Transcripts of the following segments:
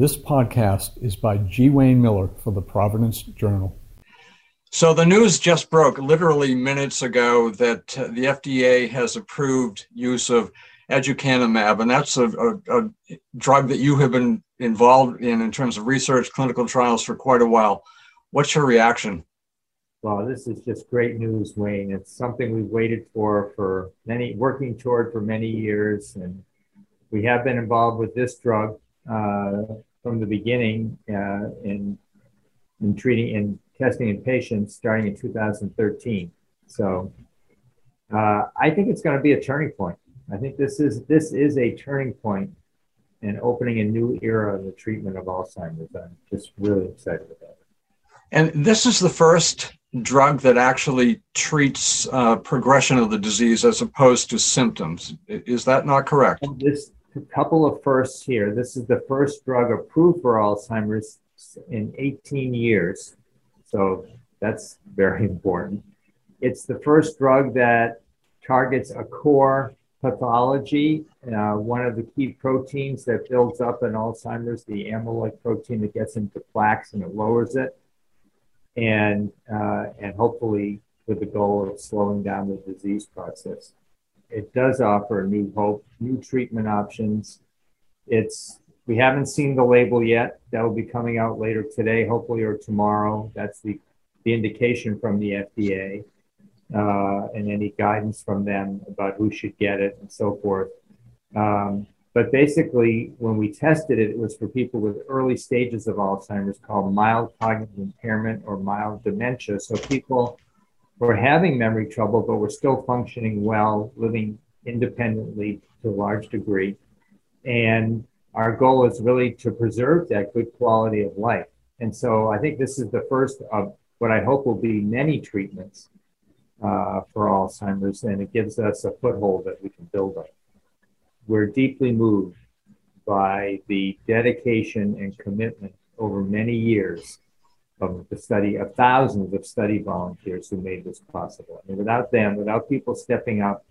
This podcast is by G. Wayne Miller for the Providence Journal. So the news just broke literally minutes ago that uh, the FDA has approved use of aducanumab, and that's a, a, a, drug that you have been involved in in terms of research, clinical trials for quite a while. What's your reaction? Well, this is just great news, Wayne. It's something we've waited for for many, working toward for many years, and we have been involved with this drug uh, from the beginning uh, in in treating and testing in patients starting in 2013. So uh, I think it's going to be a turning point. I think this is this is a turning point and opening a new era in the treatment of Alzheimer's. I'm just really excited about it. And this is the first drug that actually treats uh, progression of the disease as opposed to symptoms. Is that not correct? This a couple of firsts here. This is the first drug approved for Alzheimer's in 18 years. So that's very important. It's the first drug that targets a core pathology, uh, one of the key proteins that builds up in Alzheimer's, the amyloid protein that gets into plaques and it lowers it, and uh, and hopefully with the goal of slowing down the disease process. It does offer new hope, new treatment options. It's we haven't seen the label yet. That will be coming out later today, hopefully, or tomorrow. That's the, the indication from the FDA uh, and any guidance from them about who should get it and so forth. Um, but basically, when we tested it, it was for people with early stages of Alzheimer's called mild cognitive impairment or mild dementia. So people were having memory trouble, but we're still functioning well, living independently to a large degree. And our goal is really to preserve that good quality of life. And so I think this is the first of what I hope will be many treatments uh, for Alzheimer's, and it gives us a foothold that we can build on. We're deeply moved by the dedication and commitment over many years of the study of thousands of study volunteers who made this possible. I mean, without them, without people stepping up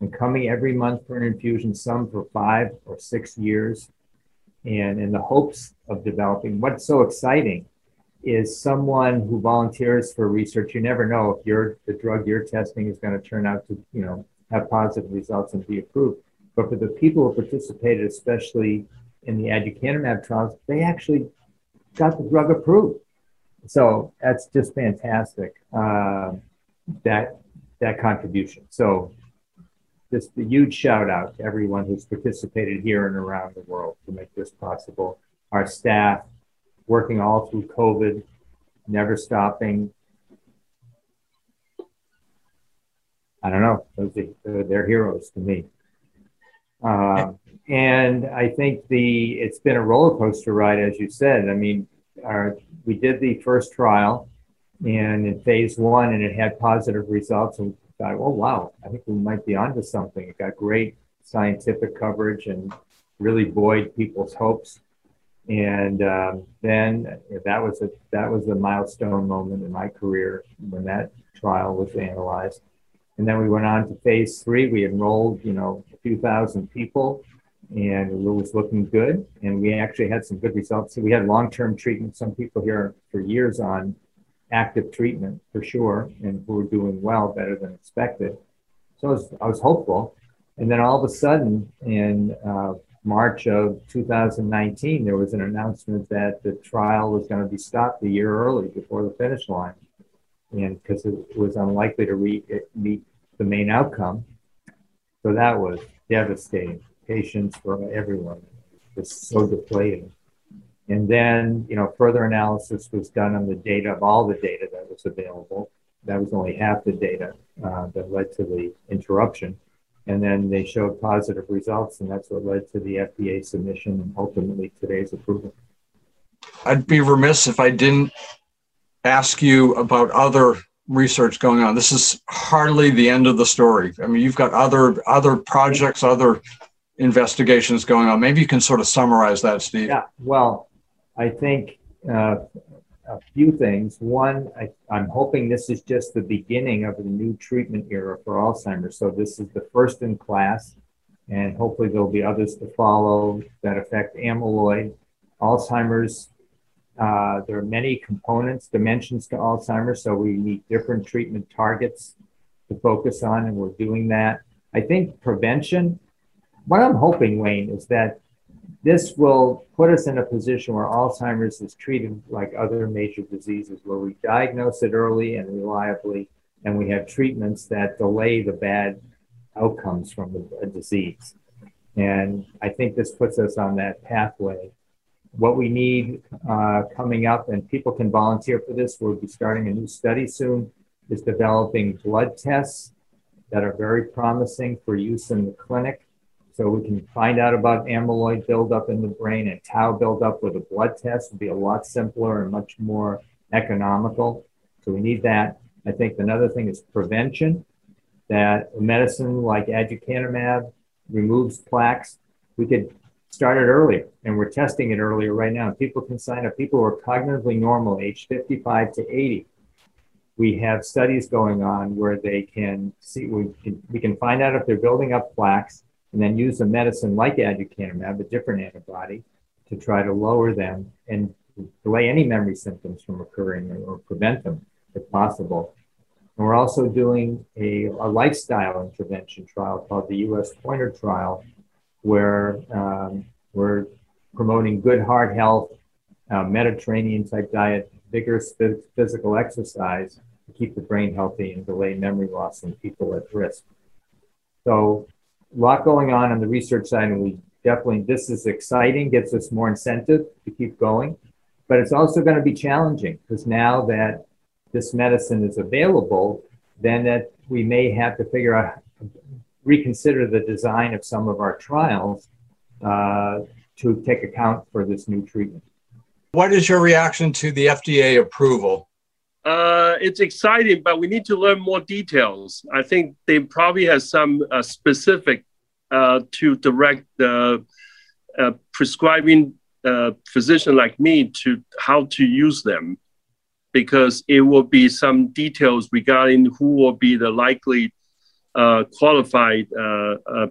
and coming every month for an infusion, some for five or six years, and in the hopes of developing. What's so exciting is someone who volunteers for research. You never know if you're the drug you're testing is going to turn out to, you know, have positive results and be approved. But for the people who participated, especially in the aducanumab trials, they actually got the drug approved. So that's just fantastic. Uh, that that contribution. So just a huge shout out to everyone who's participated here and around the world to make this possible. Our staff working all through COVID, never stopping. I don't know, those are, they're heroes to me. Uh, and I think the it's been a roller coaster ride, as you said. I mean, our, we did the first trial, and in phase one, and it had positive results, and thought, oh, wow, I think we might be onto something. It got great scientific coverage and really buoyed people's hopes. And um, then that was a that was a milestone moment in my career when that trial was analyzed. And then we went on to phase three. We enrolled, you know, a few thousand people, and it was looking good. And we actually had some good results. So we had long-term treatment. Some people here for years on active treatment for sure, and who were doing well, better than expected. So I was, I was hopeful. And then all of a sudden, in uh, March of 2019, there was an announcement that the trial was going to be stopped a year early before the finish line, and because it was unlikely to re- meet the main outcome. So that was devastating. Patients for everyone. It was so deflating. And then, you know, further analysis was done on the data of all the data that was available. That was only half the data uh, that led to the interruption. And then they showed positive results, and that's what led to the FDA submission and ultimately today's approval. I'd be remiss if I didn't ask you about other research going on. This is hardly the end of the story. I mean, you've got other other projects, other investigations going on. Maybe you can sort of summarize that, Steve. Yeah. Well, I think uh, a few things. One, I, am hoping this is just the beginning of a new treatment era for Alzheimer's. So this is the first in class, and hopefully there'll be others to follow that affect amyloid. Alzheimer's. Uh, there are many components, dimensions to Alzheimer's, so we need different treatment targets to focus on, and we're doing that. I think prevention, what I'm hoping, Wayne, is that this will put us in a position where Alzheimer's is treated like other major diseases, where we diagnose it early and reliably, and we have treatments that delay the bad outcomes from the disease. And I think this puts us on that pathway. What we need uh, coming up, and people can volunteer for this, we'll be starting a new study soon, is developing blood tests that are very promising for use in the clinic. So we can find out about amyloid buildup in the brain and tau buildup with a blood test would be a lot simpler and much more economical. So we need that. I think another thing is prevention, that medicine like aducanumab removes plaques. We could start it earlier, and we're testing it earlier right now. People can sign up. People who are cognitively normal, age 55 to 80. We have studies going on where they can see, we can, we can find out if they're building up plaques and then use a medicine like aducanumab, a different antibody, to try to lower them and delay any memory symptoms from occurring or, or prevent them if possible. And we're also doing a, a lifestyle intervention trial called the US Pointer Trial, where um, we're promoting good heart health, uh, Mediterranean type diet, vigorous physical exercise to keep the brain healthy and delay memory loss in people at risk. So, a lot going on on the research side, and we definitely, this is exciting, gives us more incentive to keep going. But it's also going to be challenging because now that this medicine is available, then that we may have to figure out, reconsider the design of some of our trials uh, to take account for this new treatment. What is your reaction to the FDA approval? Uh, it's exciting, but we need to learn more details. I think they probably have some uh, specific uh, to direct the uh, prescribing uh, physician like me to how to use them because it will be some details regarding who will be the likely uh, qualified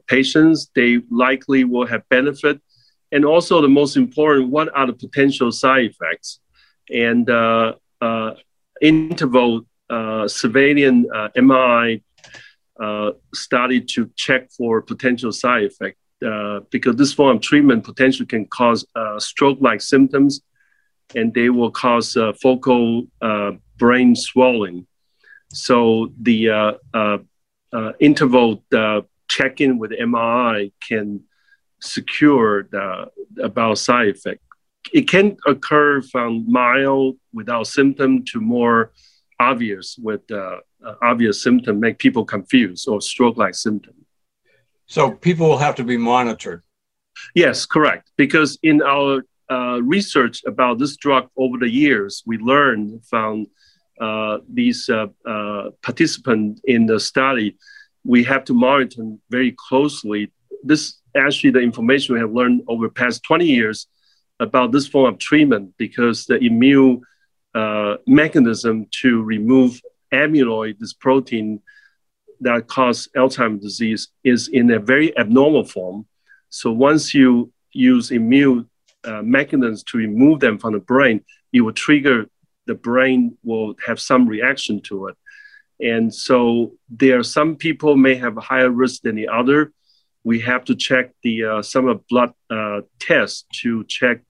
patients. They likely will have benefit. And also, the most important, what are the potential side effects? And uh, interval uh, surveillance MRI study to check for potential side effect. because this form of treatment potentially can cause stroke-like symptoms and they will cause uh, focal uh, brain swelling. So the uh, uh, uh interval check-in with MRI can secure the about side effect. It can occur from mild without symptom to more obvious with obvious symptom, make people confused or stroke-like symptom. So people will have to be monitored. Yes, correct. Because in our uh, research about this drug over the years, we learned from uh, these uh, uh, participants in the study, we have to monitor very closely. This actually the information we have learned over the past 20 years about this form of treatment because the immune uh, mechanism to remove amyloid, this protein that causes Alzheimer's disease, is in a very abnormal form. So once you use immune uh, mechanisms to remove them from the brain, it will trigger the brain will have some reaction to it. And so there are some people may have a higher risk than the other. We have to check the uh, some of blood uh, tests to check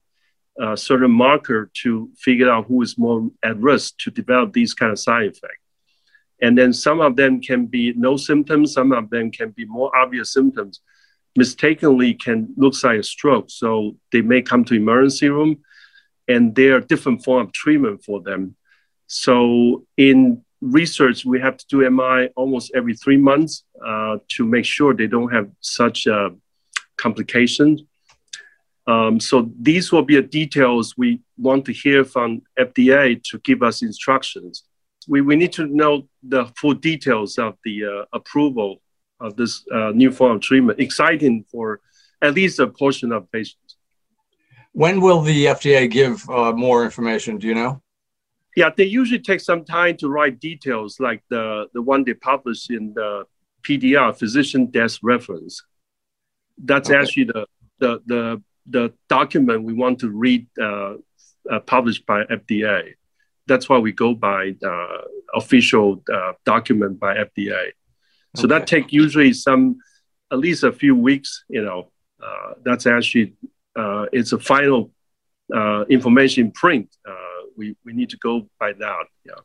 uh, certain marker to figure out who is more at risk to develop these kind of side effects. And then some of them can be no symptoms, some of them can be more obvious symptoms mistakenly can look like a stroke. So they may come to emergency room and there are different form of treatment for them. So in research, we have to do MI almost every three months uh, to make sure they don't have such uh, complications. Um, so these will be the details we want to hear from FDA to give us instructions. We, we need to know the full details of the uh, approval of this uh, new form of treatment, exciting for at least a portion of patients. When will the FDA give uh, more information? Do you know? Yeah, they usually take some time to write details like the, the one they published in the PDR, physician desk reference. That's okay. actually the, the, the, the document we want to read uh, uh, published by FDA. That's why we go by uh, official uh, document by FDA. So okay. that take usually some, at least a few weeks. You know, uh, that's actually uh, it's a final information print. we we need to go by that. Yeah.